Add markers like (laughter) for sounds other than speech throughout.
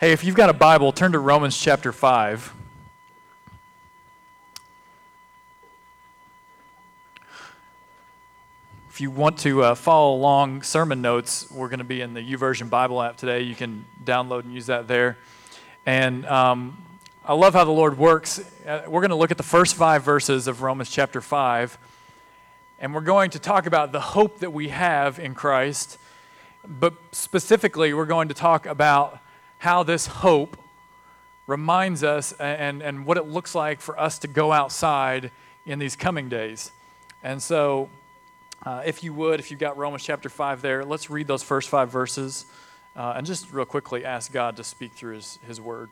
Hey, if you've got a Bible, turn to Romans chapter 5. If you want to uh, follow along sermon notes, we're going to be in the YouVersion Bible app today. You can download and use that there. And um, I love how the Lord works. Uh, we're going to look at the first five verses of Romans chapter 5, and we're going to talk about the hope that we have in Christ. But specifically, we're going to talk about how this hope reminds us and, and what it looks like for us to go outside in these coming days. And so, uh, if you would, if you've got Romans chapter 5 there, let's read those first five verses uh, and just real quickly ask God to speak through his, his word.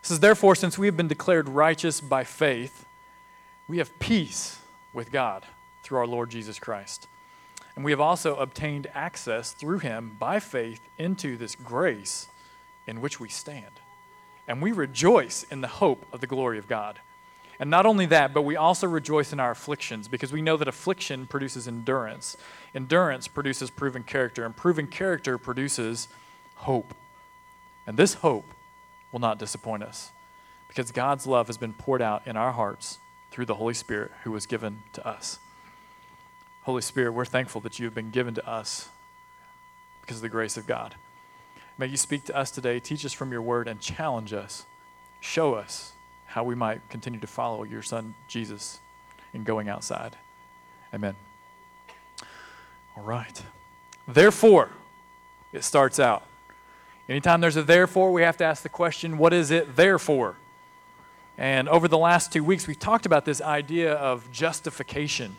It says, Therefore, since we have been declared righteous by faith, we have peace with God through our Lord Jesus Christ. And we have also obtained access through him by faith into this grace in which we stand. And we rejoice in the hope of the glory of God. And not only that, but we also rejoice in our afflictions because we know that affliction produces endurance. Endurance produces proven character, and proven character produces hope. And this hope will not disappoint us because God's love has been poured out in our hearts through the Holy Spirit who was given to us. Holy Spirit, we're thankful that you have been given to us because of the grace of God. May you speak to us today, teach us from your word, and challenge us. Show us how we might continue to follow your son, Jesus, in going outside. Amen. All right. Therefore, it starts out. Anytime there's a therefore, we have to ask the question, what is it there for? And over the last two weeks, we've talked about this idea of justification.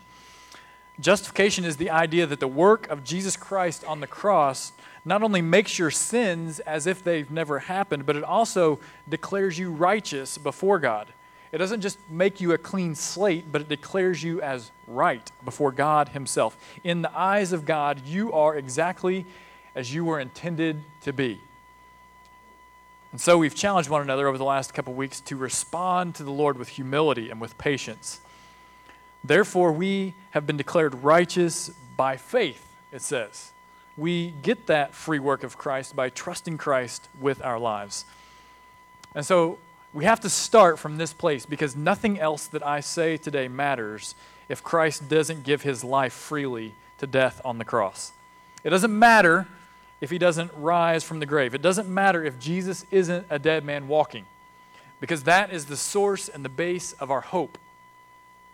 Justification is the idea that the work of Jesus Christ on the cross not only makes your sins as if they've never happened, but it also declares you righteous before God. It doesn't just make you a clean slate, but it declares you as right before God Himself. In the eyes of God, you are exactly as you were intended to be. And so we've challenged one another over the last couple weeks to respond to the Lord with humility and with patience. Therefore, we have been declared righteous by faith, it says we get that free work of Christ by trusting Christ with our lives. And so we have to start from this place because nothing else that I say today matters if Christ doesn't give his life freely to death on the cross. It doesn't matter if he doesn't rise from the grave. It doesn't matter if Jesus isn't a dead man walking because that is the source and the base of our hope.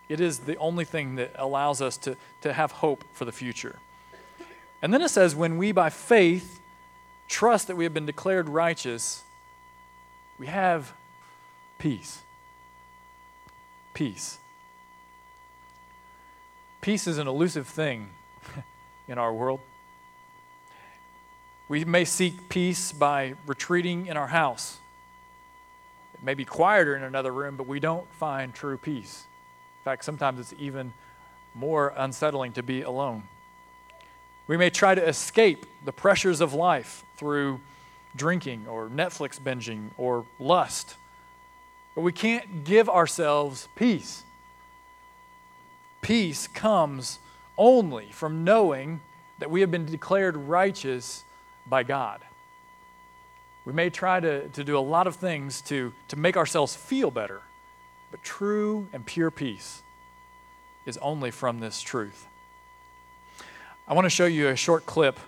It is the only thing that allows us to, to have hope for the future. And then it says, when we by faith trust that we have been declared righteous, we have peace. Peace. Peace is an elusive thing (laughs) in our world. We may seek peace by retreating in our house. It may be quieter in another room, but we don't find true peace. In fact, sometimes it's even more unsettling to be alone. We may try to escape the pressures of life through drinking or Netflix binging or lust. But we can't give ourselves peace. Peace comes only from knowing that we have been declared righteous by God. We may try to, to do a lot of things to, to make ourselves feel better, but true and pure peace is only from this truth. I want to show you a short clip.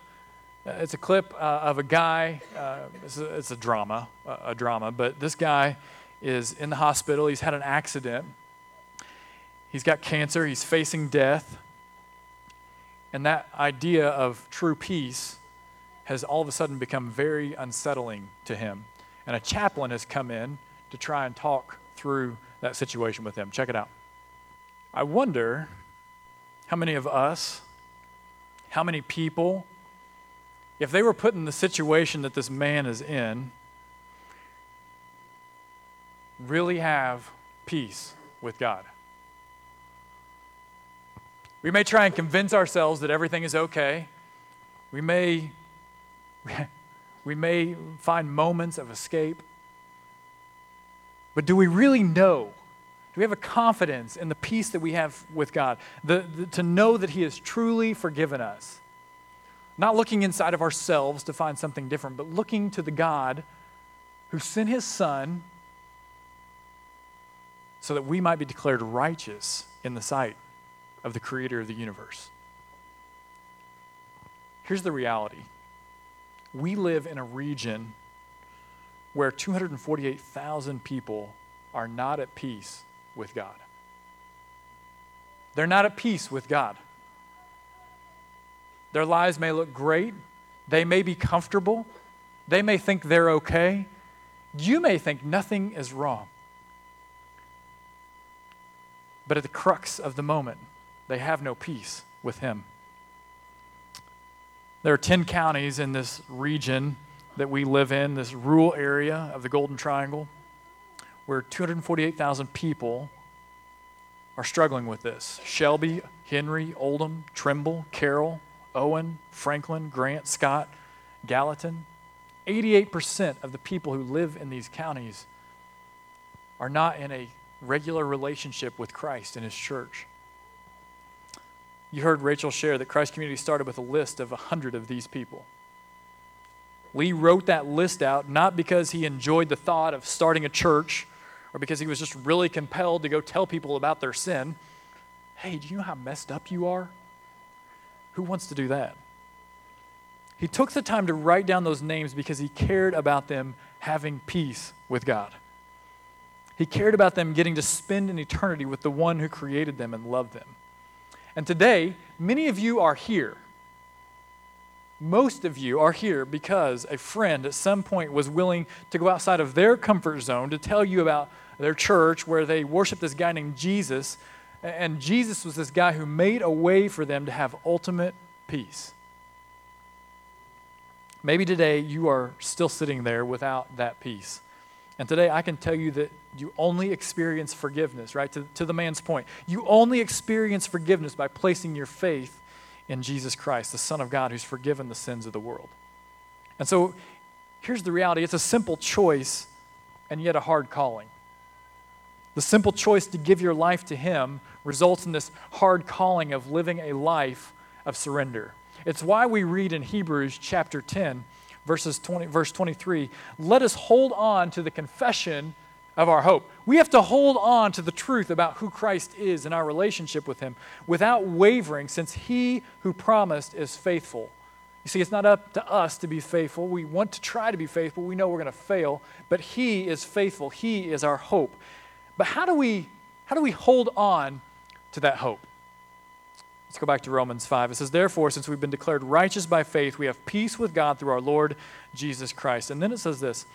Uh, it's a clip uh, of a guy. Uh, it's, a, it's, a, drama, a drama. But this guy is in the hospital. He's had an accident. He's got cancer. He's facing death. And that idea of true peace has all of a sudden become very unsettling to him. And a chaplain has come in to try and talk through that situation with him. Check it out. I wonder how many of us how many people, if they were put in the situation that this man is in, really have peace with God. We may try and convince ourselves that everything is okay. We may, (laughs) we may find moments of escape. But do we really know? Do we have a confidence in the peace that we have with God? The, the, to know that He has truly forgiven us. Not looking inside of ourselves to find something different, but looking to the God who sent his son so that we might be declared righteous in the sight of the creator of the universe. Here's the reality we live in a region where 248,000 people are not at peace with God. They're not at peace with God. Their lives may look great, they may be comfortable, they may think they're okay. You may think nothing is wrong. But at the crux of the moment, they have no peace with Him. There are 10 counties in this region that we live in, this rural area of the Golden Triangle, where 248,000 people are struggling with this Shelby, Henry, Oldham, Trimble, Carroll, Owen, Franklin, Grant, Scott, Gallatin. 88% of the people who live in these counties are not in a regular relationship with Christ and His church. You heard Rachel share that Christ Community started with a list of 100 of these people. Lee wrote that list out not because he enjoyed the thought of starting a church or because he was just really compelled to go tell people about their sin. Hey, do you know how messed up you are? Who wants to do that? He took the time to write down those names because he cared about them having peace with God. He cared about them getting to spend an eternity with the one who created them and loved them. And today, many of you are here most of you are here because a friend at some point was willing to go outside of their comfort zone to tell you about their church where they worship this guy named Jesus. And Jesus was this guy who made a way for them to have ultimate peace. Maybe today you are still sitting there without that peace. And today I can tell you that you only experience forgiveness, right? To, to the man's point. You only experience forgiveness by placing your faith in Jesus Christ, the Son of God, who's forgiven the sins of the world. And so here's the reality it's a simple choice and yet a hard calling. The simple choice to give your life to Him results in this hard calling of living a life of surrender. It's why we read in Hebrews chapter 10, verses 20, verse 23 let us hold on to the confession of our hope. We have to hold on to the truth about who Christ is and our relationship with Him without wavering, since He who promised is faithful. You see, it's not up to us to be faithful. We want to try to be faithful. We know we're going to fail, but He is faithful. He is our hope. But how do we, how do we hold on to that hope? Let's go back to Romans 5. It says, Therefore, since we've been declared righteous by faith, we have peace with God through our Lord Jesus Christ. And then it says this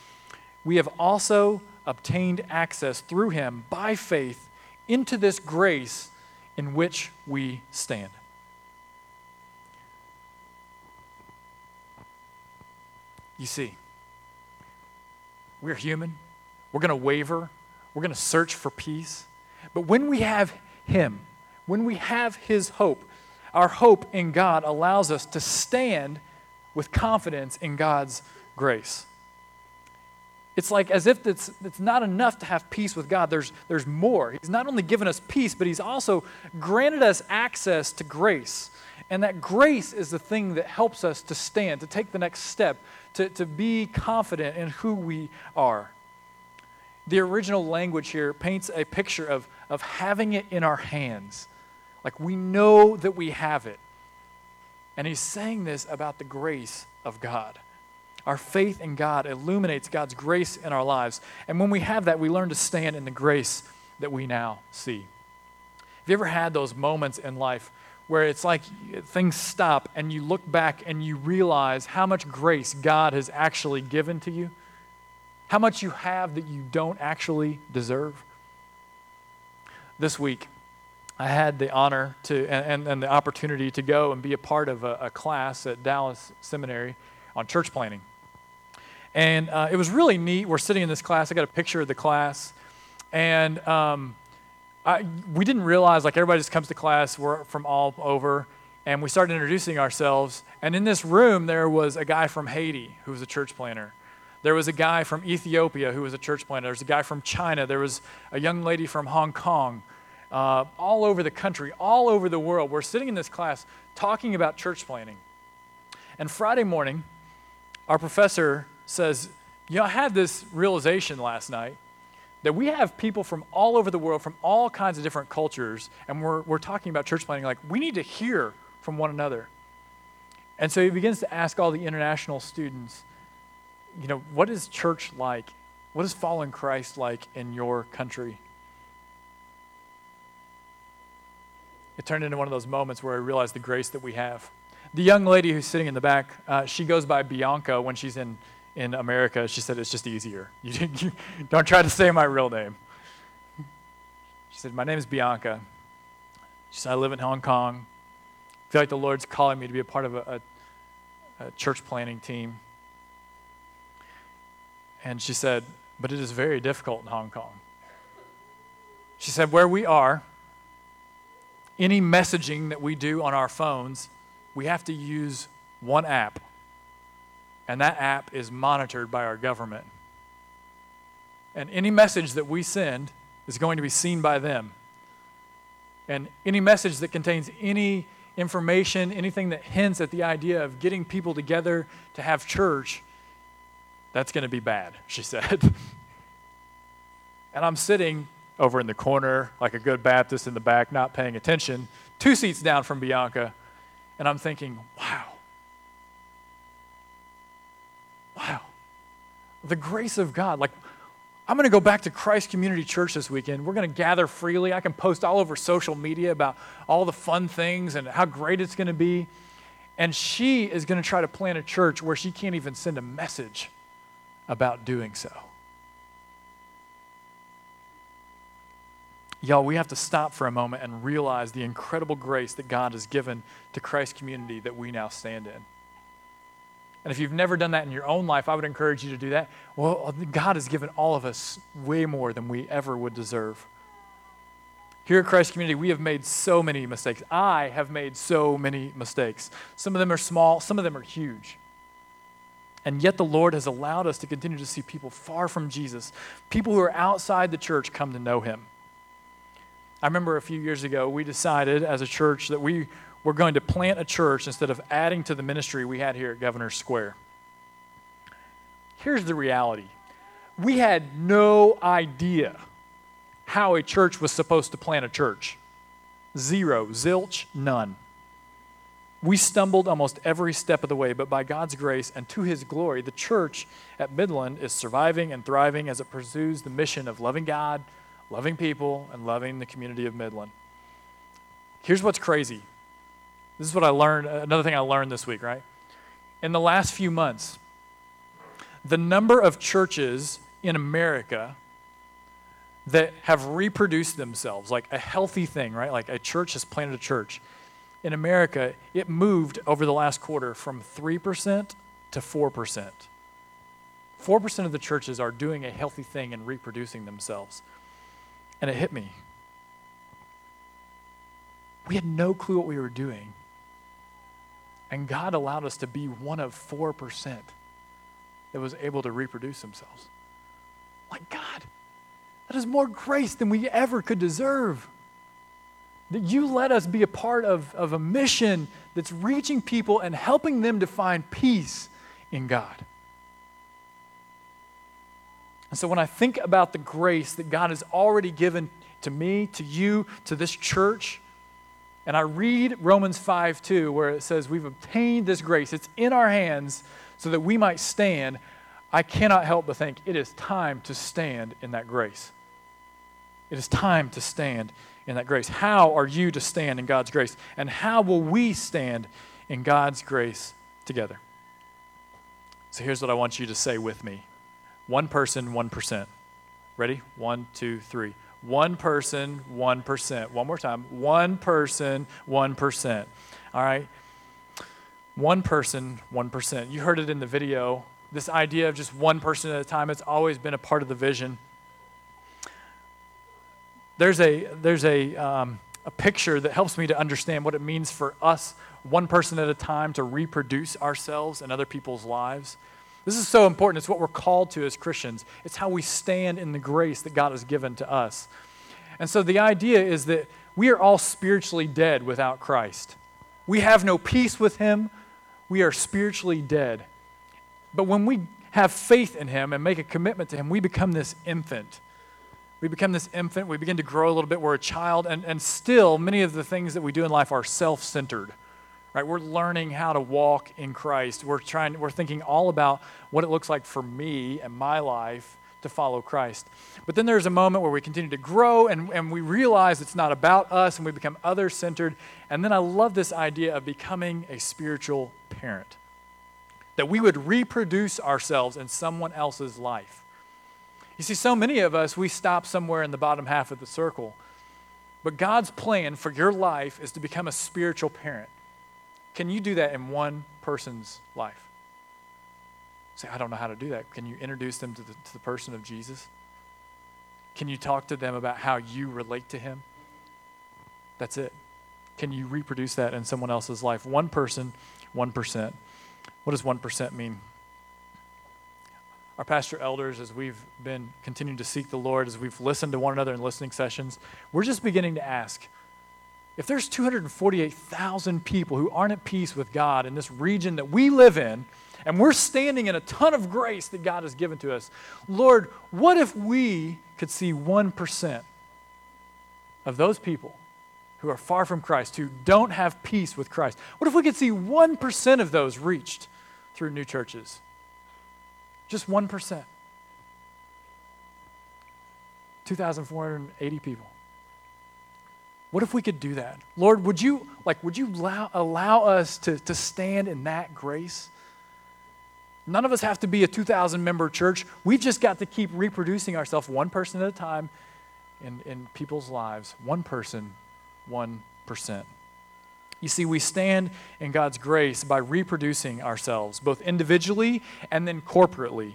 We have also obtained access through him by faith into this grace in which we stand. You see, we're human. We're going to waver. We're going to search for peace. But when we have Him, when we have His hope, our hope in God allows us to stand with confidence in God's grace. It's like as if it's, it's not enough to have peace with God. There's, there's more. He's not only given us peace, but He's also granted us access to grace. And that grace is the thing that helps us to stand, to take the next step, to, to be confident in who we are. The original language here paints a picture of, of having it in our hands. Like we know that we have it. And he's saying this about the grace of God. Our faith in God illuminates God's grace in our lives. And when we have that, we learn to stand in the grace that we now see. Have you ever had those moments in life where it's like things stop and you look back and you realize how much grace God has actually given to you? How much you have that you don't actually deserve? This week, I had the honor to and, and, the opportunity to go and be a part of a, a class at Dallas Seminary on church planting. And uh, it was really neat. We're sitting in this class. I got a picture of the class. And um, I, we didn't realize, like, everybody just comes to class. We're from all over. And we started introducing ourselves. And in this room, there was a guy from Haiti who was a church planter. There was a guy from Ethiopia who was a church planter. There was a guy from China. There was a young lady from Hong Kong. Uh, all over the country, all over the world. We're sitting in this class talking about church planting. And Friday morning, our professor says, You know, I had this realization last night that we have people from all over the world, from all kinds of different cultures, and we're, we're talking about church planting, like we need to hear from one another. And so he begins to ask all the international students, you know, what is church like? What is following Christ like in your country? It turned into one of those moments where I realized the grace that we have. The young lady who's sitting in the back, uh, she goes by Bianca when she's in in America, she said it's just easier. (laughs) You, you don't try to say my real name. She said, My name is Bianca. She said, I live in Hong Kong. I feel like the Lord's calling me to be a part of a, a, a church planting team. And she said, But it is very difficult in Hong Kong. She said, Where we are, any messaging that we do on our phones, we have to use one app and that app is monitored by our government. And any message that we send is going to be seen by them. And any message that contains any information, anything that hints at the idea of getting people together to have church, that's going to be bad, she said. (laughs) and I'm sitting over in the corner like a good Baptist in the back, not paying attention, two seats down from Bianca, and I'm thinking, wow, wow, the grace of God. Like, I'm going to go back to Christ Community Church this weekend. We're going to gather freely. I can post all over social media about all the fun things and how great it's going to be. And she is going to try to plant a church where she can't even send a message about doing so. Y'all, we have to stop for a moment and realize the incredible grace that God has given to Christ community that we now stand in. And if you've never done that in your own life, I would encourage you to do that. Well, God has given all of us way more than we ever would deserve. Here at Christ Community, we have made so many mistakes. I have made so many mistakes. Some of them are small, some of them are huge. And yet, the Lord has allowed us to continue to see people far from Jesus, people who are outside the church come to know Him. I remember a few years ago, we decided as a church that we we're going to plant a church instead of adding to the ministry we had here at Governor's Square. Here's the reality we had no idea how a church was supposed to plant a church. Zero, zilch, none. We stumbled almost every step of the way, but by God's grace and to His glory, the church at Midland is surviving and thriving as it pursues the mission of loving God, loving people, and loving the community of Midland. Here's what's crazy this is what I learned, another thing I learned this week, right? In the last few months, the number of churches in America that have reproduced themselves, like a healthy thing, right? Like a church has planted a church. In America, it moved over the last quarter from 3% to 4%. 4% of the churches are doing a healthy thing and reproducing themselves. And it hit me. We had no clue what we were doing and God allowed us to be one of 4% that was able to reproduce themselves. Like, God, that is more grace than we ever could deserve. That you let us be a part of, of a mission that's reaching people and helping them to find peace in God. And so when I think about the grace that God has already given to me, to you, to this church, and I read Romans 5 2, where it says, We've obtained this grace. It's in our hands so that we might stand. I cannot help but think it is time to stand in that grace. It is time to stand in that grace. How are you to stand in God's grace? And how will we stand in God's grace together? So here's what I want you to say with me one person, 1%. Ready? One, two, three. One person, 1%. One more time. One person, 1%. All right? One person, 1%. You heard it in the video. This idea of just one person at a time, it's always been a part of the vision. There's a, there's a, um, a picture that helps me to understand what it means for us, one person at a time, to reproduce ourselves in other people's lives. This is so important. It's what we're called to as Christians, it's how we stand in the grace that God has given to us. And so the idea is that we are all spiritually dead without Christ. We have no peace with Him. We are spiritually dead. But when we have faith in Him and make a commitment to Him, we become this infant. We become this infant. We begin to grow a little bit. We're a child. And, and still, many of the things that we do in life are self centered. Right? We're learning how to walk in Christ. We're trying, we're thinking all about what it looks like for me and my life to follow Christ. But then there's a moment where we continue to grow and, and we realize it's not about us and we become other centered. And then I love this idea of becoming a spiritual parent that we would reproduce ourselves in someone else's life. You see, so many of us, we stop somewhere in the bottom half of the circle. But God's plan for your life is to become a spiritual parent. Can you do that in one person's life? Say, I don't know how to do that. Can you introduce them to the, to the person of Jesus? Can you talk to them about how you relate to him? That's it. Can you reproduce that in someone else's life? One person, 1%. What does 1% mean? Our pastor elders, as we've been continuing to seek the Lord, as we've listened to one another in listening sessions, we're just beginning to ask if there's 248,000 people who aren't at peace with God in this region that we live in, and we're standing in a ton of grace that God has given to us. Lord, what if we could see 1% of those people who are far from Christ, who don't have peace with Christ? What if we could see 1% of those reached through new churches? Just 1%. 2,480 people. What if we could do that? Lord, would you like would you allow, allow us to, to stand in that grace? None of us have to be a 2,000 member church. We've just got to keep reproducing ourselves one person at a time in, in people's lives. One person, 1%. You see, we stand in God's grace by reproducing ourselves, both individually and then corporately.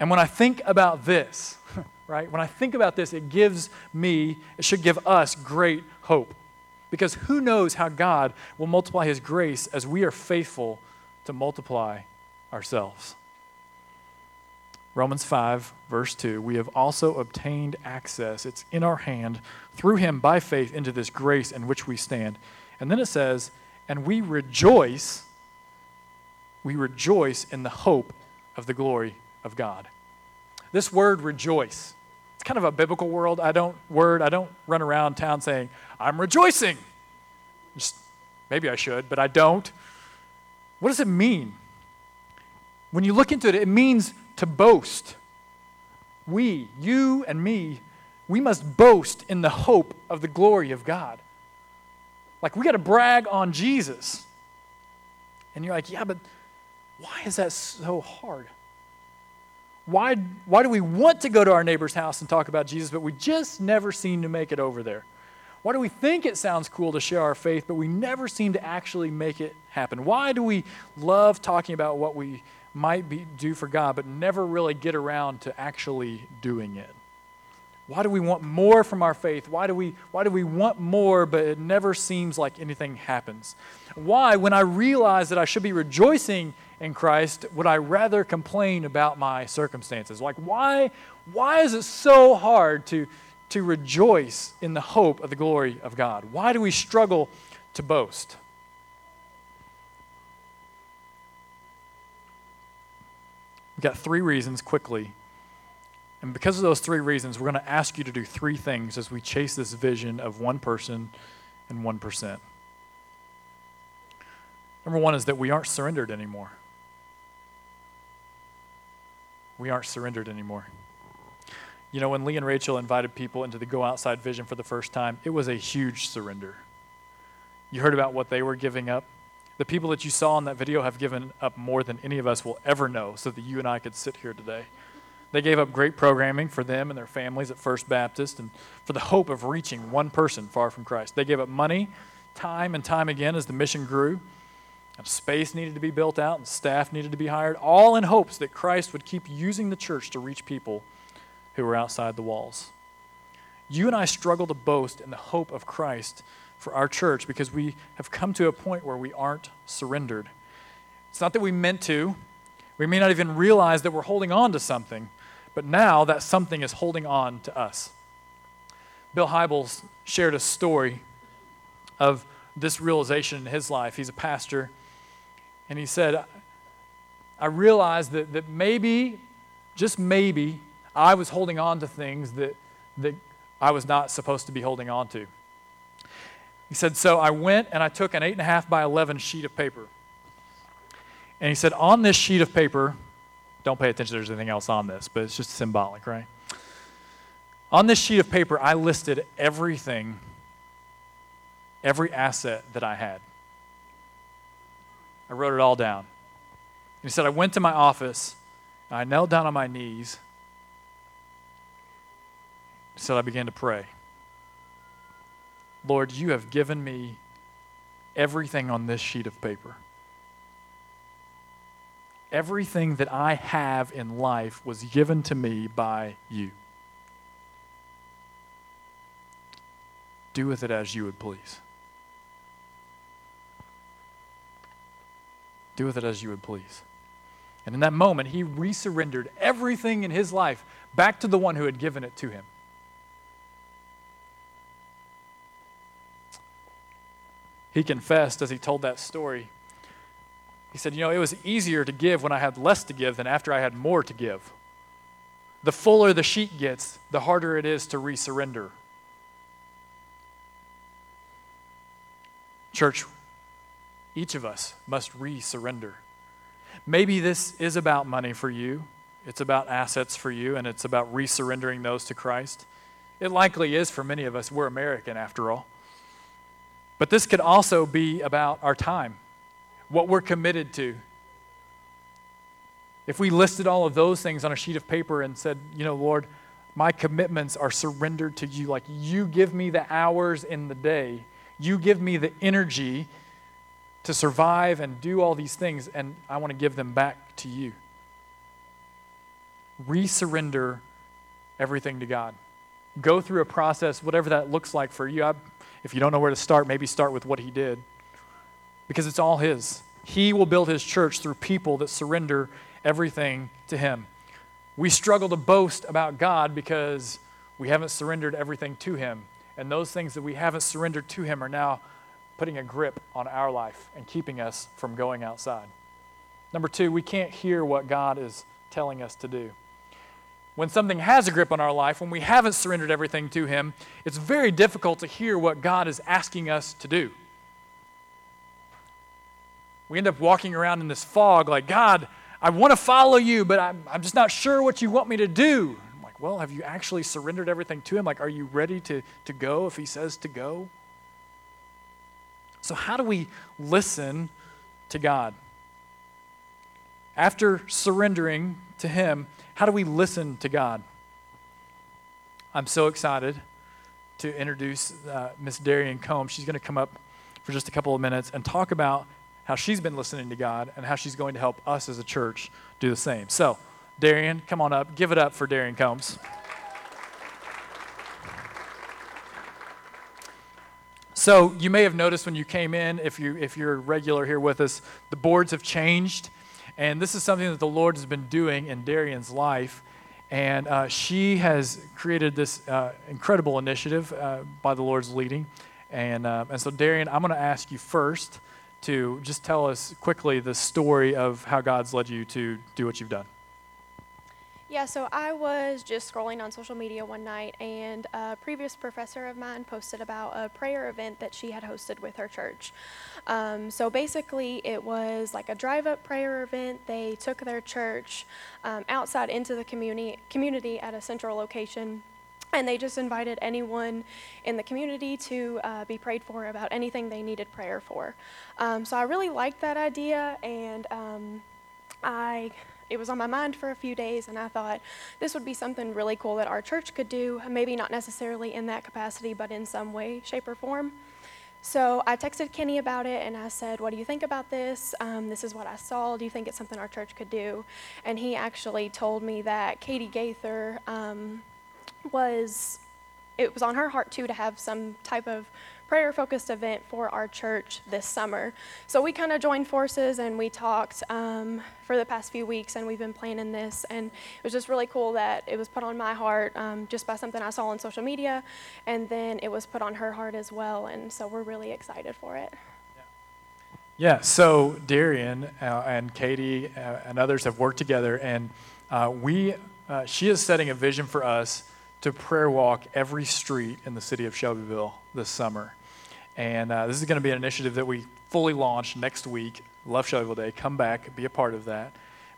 And when I think about this, (laughs) right, when I think about this, it gives me, it should give us great hope. Because who knows how God will multiply his grace as we are faithful to multiply ourselves. Romans 5, verse 2 We have also obtained access, it's in our hand, through him by faith into this grace in which we stand. And then it says, And we rejoice, we rejoice in the hope of the glory of God. This word rejoice, it's kind of a biblical word. I don't word, I don't run around town saying, I'm rejoicing. Just, maybe I should, but I don't. What does it mean? When you look into it, it means to boast. We, you and me, we must boast in the hope of the glory of God. Like, we got to brag on Jesus. And you're like, yeah, but why is that so hard? Why, why do we want to go to our neighbor's house and talk about Jesus, but we just never seem to make it over there? Why do we think it sounds cool to share our faith, but we never seem to actually make it happen? Why do we love talking about what we might be do for God, but never really get around to actually doing it? Why do we want more from our faith? Why do we why do we want more but it never seems like anything happens? Why when I realize that I should be rejoicing in Christ, would I rather complain about my circumstances? Like why why is it so hard to to rejoice in the hope of the glory of God? Why do we struggle to boast? We've got three reasons quickly. And because of those three reasons, we're going to ask you to do three things as we chase this vision of one person and 1%. Number one is that we aren't surrendered anymore. We aren't surrendered anymore. You know, when Lee and Rachel invited people into the Go Outside vision for the first time, it was a huge surrender. You heard about what they were giving up. The people that you saw in that video have given up more than any of us will ever know so that you and I could sit here today. They gave up great programming for them and their families at First Baptist and for the hope of reaching one person far from Christ. They gave up money time and time again as the mission grew. And space needed to be built out and staff needed to be hired, all in hopes that Christ would keep using the church to reach people who were outside the walls. You and I struggle to boast in the hope of Christ for our church because we have come to a point where we aren't surrendered. It's not that we meant to, we may not even realize that we're holding on to something, but now that something is holding on to us. Bill Hybels shared a story of this realization in his life. He's a pastor, and he said, I realized that, that maybe, just maybe, I was holding on to things that, that I was not supposed to be holding on to. He said, So I went and I took an 8.5 by 11 sheet of paper. And he said, On this sheet of paper, don't pay attention, there's anything else on this, but it's just symbolic, right? On this sheet of paper, I listed everything, every asset that I had. I wrote it all down. He said, I went to my office, I knelt down on my knees, so I began to pray. Lord, you have given me everything on this sheet of paper. Everything that I have in life was given to me by you. Do with it as you would please. Do with it as you would please. And in that moment, he resurrendered everything in his life back to the one who had given it to him. He confessed as he told that story. He said, You know, it was easier to give when I had less to give than after I had more to give. The fuller the sheet gets, the harder it is to resurrender. Church, each of us must resurrender. Maybe this is about money for you, it's about assets for you, and it's about resurrendering those to Christ. It likely is for many of us. We're American after all. But this could also be about our time, what we're committed to. If we listed all of those things on a sheet of paper and said, you know, Lord, my commitments are surrendered to you, like you give me the hours in the day, you give me the energy to survive and do all these things, and I want to give them back to you. Resurrender everything to God. Go through a process, whatever that looks like for you. I, if you don't know where to start, maybe start with what he did. Because it's all his. He will build his church through people that surrender everything to him. We struggle to boast about God because we haven't surrendered everything to him. And those things that we haven't surrendered to him are now putting a grip on our life and keeping us from going outside. Number two, we can't hear what God is telling us to do when something has a grip on our life, when we haven't surrendered everything to Him, it's very difficult to hear what God is asking us to do. We end up walking around in this fog like, God, I want to follow you, but I'm, I'm just not sure what you want me to do. I'm like, well, have you actually surrendered everything to Him? Like, are you ready to, to go if He says to go? So, how do we listen to God? After surrendering to Him, how do we listen to God? I'm so excited to introduce uh, Miss Darian Combs. She's going to come up for just a couple of minutes and talk about how she's been listening to God and how she's going to help us as a church do the same. So, Darian, come on up. Give it up for Darian Combs. So, you may have noticed when you came in, if, you, if you're regular here with us, the boards have changed. And this is something that the Lord has been doing in Darian's life. And uh, she has created this uh, incredible initiative uh, by the Lord's leading. And, uh, and so, Darian, I'm going to ask you first to just tell us quickly the story of how God's led you to do what you've done. Yeah, so I was just scrolling on social media one night, and a previous professor of mine posted about a prayer event that she had hosted with her church. Um, so basically, it was like a drive up prayer event. They took their church um, outside into the community, community at a central location. And they just invited anyone in the community to uh, be prayed for about anything they needed prayer for. Um, so I really liked that idea, and um, I it was on my mind for a few days, and I thought this would be something really cool that our church could do, maybe not necessarily in that capacity, but in some way, shape, or form. So I texted Kenny about it and I said, What do you think about this? Um, this is what I saw. Do you think it's something our church could do? And he actually told me that Katie Gaither um, was, it was on her heart too to have some type of prayer focused event for our church this summer. So we kind of joined forces and we talked um, for the past few weeks, and we've been planning this. And it was just really cool that it was put on my heart um, just by something I saw on social media, and then it was put on her heart as well. And so we're really excited for it. Yeah, so Darian uh, and Katie uh, and others have worked together, and uh, we, uh, she is setting a vision for us to prayer walk every street in the city of Shelbyville this summer. And uh, this is going to be an initiative that we fully launch next week. Love Shelbyville Day. Come back, be a part of that.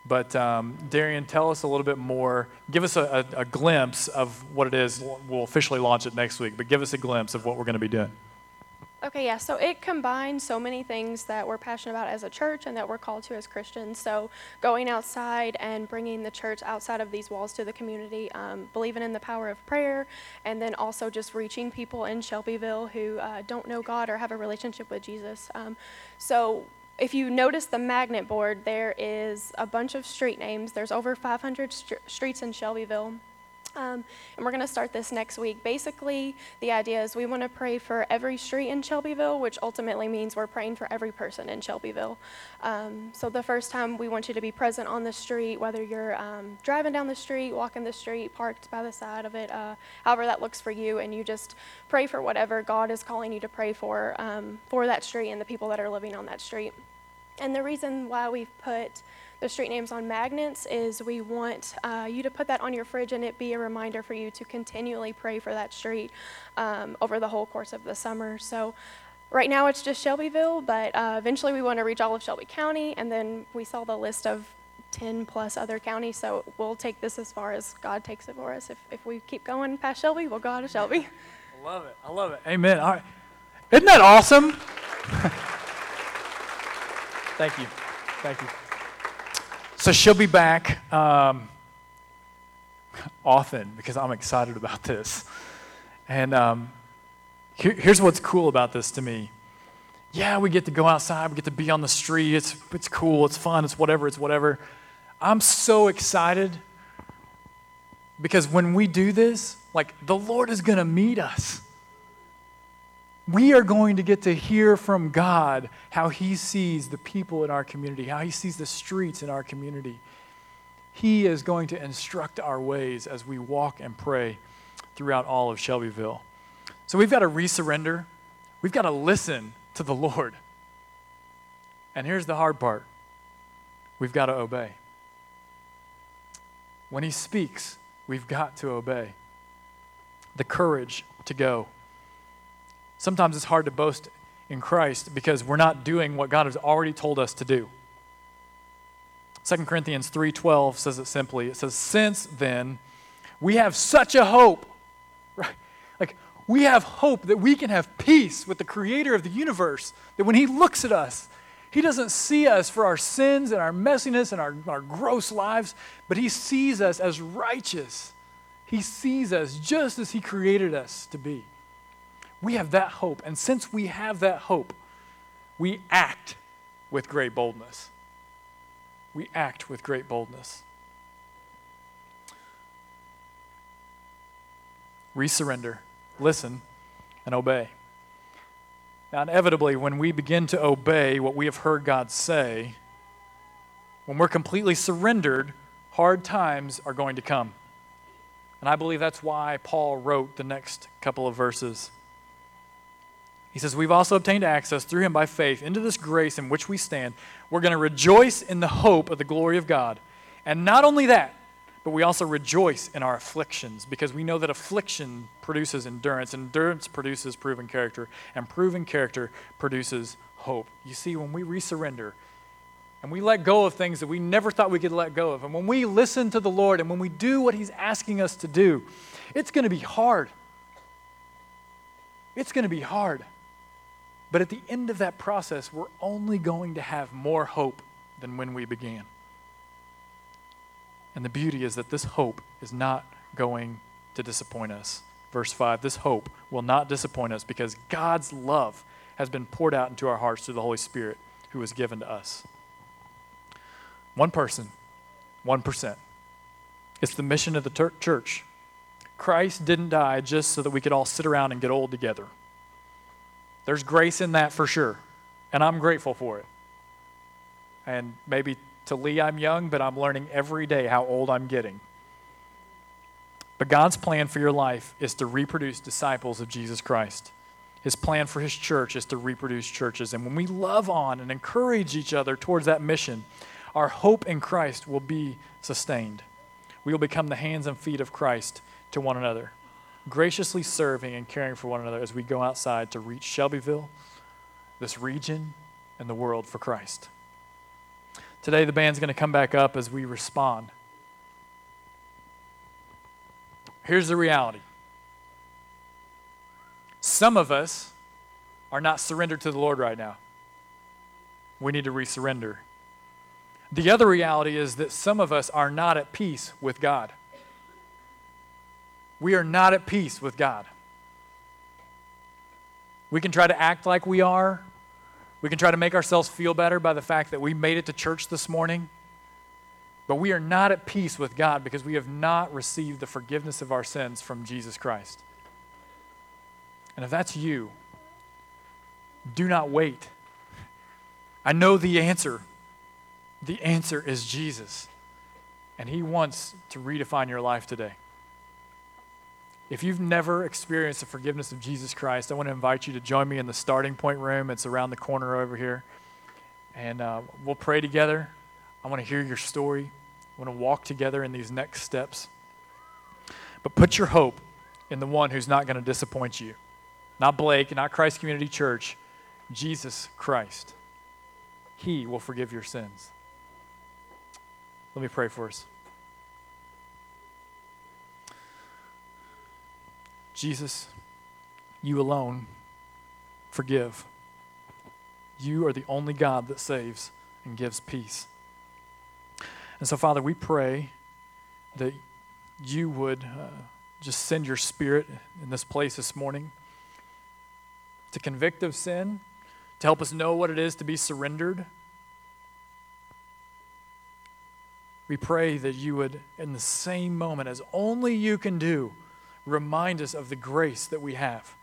But um, Darian, tell us a little bit more. Give us a, a, a glimpse of what it is. We'll officially launch it next week, but give us a glimpse of what we're going to be doing. Okay, yeah, so it combines so many things that we're passionate about as a church and that we're called to as Christians. So, going outside and bringing the church outside of these walls to the community, um, believing in the power of prayer, and then also just reaching people in Shelbyville who uh, don't know God or have a relationship with Jesus. Um, so, if you notice the magnet board, there is a bunch of street names. There's over 500 st- streets in Shelbyville. Um, and we're going to start this next week. Basically, the idea is we want to pray for every street in Shelbyville, which ultimately means we're praying for every person in Shelbyville. Um, so the first time we want you to be present on the street, whether you're um, driving down the street, walking the street, parked by the side of it, uh, however that looks for you, and you just pray for whatever God is calling you to pray for um, for that street and the people that are living on that street. And the reason why we've put the street names on magnets is we want uh, you to put that on your fridge and it be a reminder for you to continually pray for that street um, over the whole course of the summer. So right now it's just Shelbyville, but uh, eventually we want to reach all of Shelby County, and then we saw the list of 10 plus other counties, so we'll take this as far as God takes it for us. If, if we keep going past Shelby, we'll go out of Shelby. (laughs) I love it. I love it. Amen. All right. Isn't that awesome? (laughs) Thank you. Thank you. So she'll be back um, often because I'm excited about this. And um, here, here's what's cool about this to me. Yeah, we get to go outside, we get to be on the street. It's, it's cool, it's fun, it's whatever, it's whatever. I'm so excited because when we do this, like the Lord is going to meet us we are going to get to hear from God how He sees the people in our community, how He sees the streets in our community. He is going to instruct our ways as we walk and pray throughout all of Shelbyville. So we've got to resurrender, we've got to listen to the Lord. And here's the hard part we've got to obey. When He speaks, we've got to obey. The courage to go Sometimes it's hard to boast in Christ because we're not doing what God has already told us to do. 2 Corinthians 3:12 says it simply. It says, "Since then we have such a hope." (laughs) Right? Like we have hope that we can have peace with the creator of the universe, that when he looks at us, he doesn't see us for our sins and our messiness and our, our gross lives, but he sees us as righteous. He sees us just as he created us to be. We have that hope. And since we have that hope, we act with great boldness. We act with great boldness. Resurrender, listen, and obey. Now, inevitably, when we begin to obey what we have heard God say, when we're completely surrendered, hard times are going to come. And I believe that's why Paul wrote the next couple of verses. He says, We've also obtained access through him by faith into this grace in which we stand. We're going to rejoice in the hope of the glory of God. And not only that, but we also rejoice in our afflictions because we know that affliction produces endurance. Endurance produces proven character, and proven character produces hope. You see, when we resurrender and we let go of things that we never thought we could let go of, and when we listen to the Lord and when we do what He's asking us to do, it's going to be hard. It's going to be hard. But at the end of that process, we're only going to have more hope than when we began. And the beauty is that this hope is not going to disappoint us. Verse 5 this hope will not disappoint us because God's love has been poured out into our hearts through the Holy Spirit who was given to us. One person, 1%. It's the mission of the ter- church. Christ didn't die just so that we could all sit around and get old together. There's grace in that for sure, and I'm grateful for it. And maybe to Lee, I'm young, but I'm learning every day how old I'm getting. But God's plan for your life is to reproduce disciples of Jesus Christ. His plan for His church is to reproduce churches. And when we love on and encourage each other towards that mission, our hope in Christ will be sustained. We will become the hands and feet of Christ to one another, graciously serving and caring for one another as we go outside to reach Shelbyville, this region, and the world for Christ. Today, the band's going to come back up as we respond. Here's the reality some of us are not surrendered to the Lord right now. We need to resurrender. The other reality is that some of us are not at peace with God. We are not at peace with God. We can try to act like we are. We can try to make ourselves feel better by the fact that we made it to church this morning. But we are not at peace with God because we have not received the forgiveness of our sins from Jesus Christ. And if that's you, do not wait. I know the answer. The answer is Jesus. And He wants to redefine your life today. If you've never experienced the forgiveness of Jesus Christ, I want to invite you to join me in the starting point room. It's around the corner over here. And uh, we'll pray together. I want to hear your story. I want to walk together in these next steps. But put your hope in the one who's not going to disappoint you. Not Blake, not Christ Community Church, Jesus Christ. He will forgive your sins. Let me pray for us. Jesus, you alone forgive. You are the only God that saves and gives peace. And so, Father, we pray that you would uh, just send your spirit in this place this morning to convict of sin, to help us know what it is to be surrendered. We pray that you would, in the same moment, as only you can do, remind us of the grace that we have.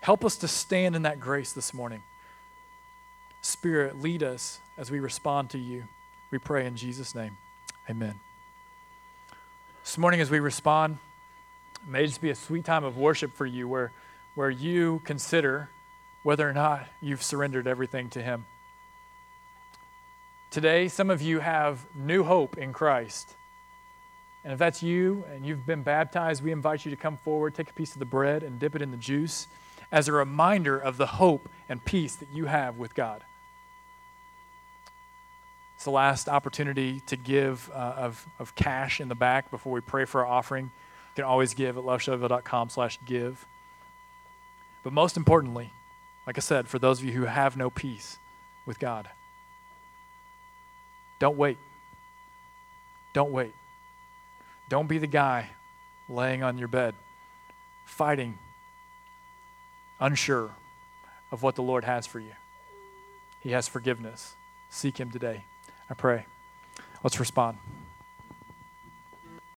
Help us to stand in that grace this morning. Spirit, lead us as we respond to you. We pray in Jesus' name. Amen. This morning, as we respond, may just be a sweet time of worship for you where where you consider whether or not you've surrendered everything to Him. Today, some of you have new hope in Christ. And if that's you and you've been baptized, we invite you to come forward, take a piece of the bread, and dip it in the juice as a reminder of the hope and peace that you have with God. It's the last opportunity to give uh, of, of cash in the back before we pray for our offering. You can always give at loveshelbyville.com slash give. But most importantly, like I said, for those of you who have no peace with God, don't wait. Don't wait. Don't be the guy laying on your bed, fighting, unsure of what the Lord has for you. He has forgiveness. Seek Him today. I pray. Let's respond.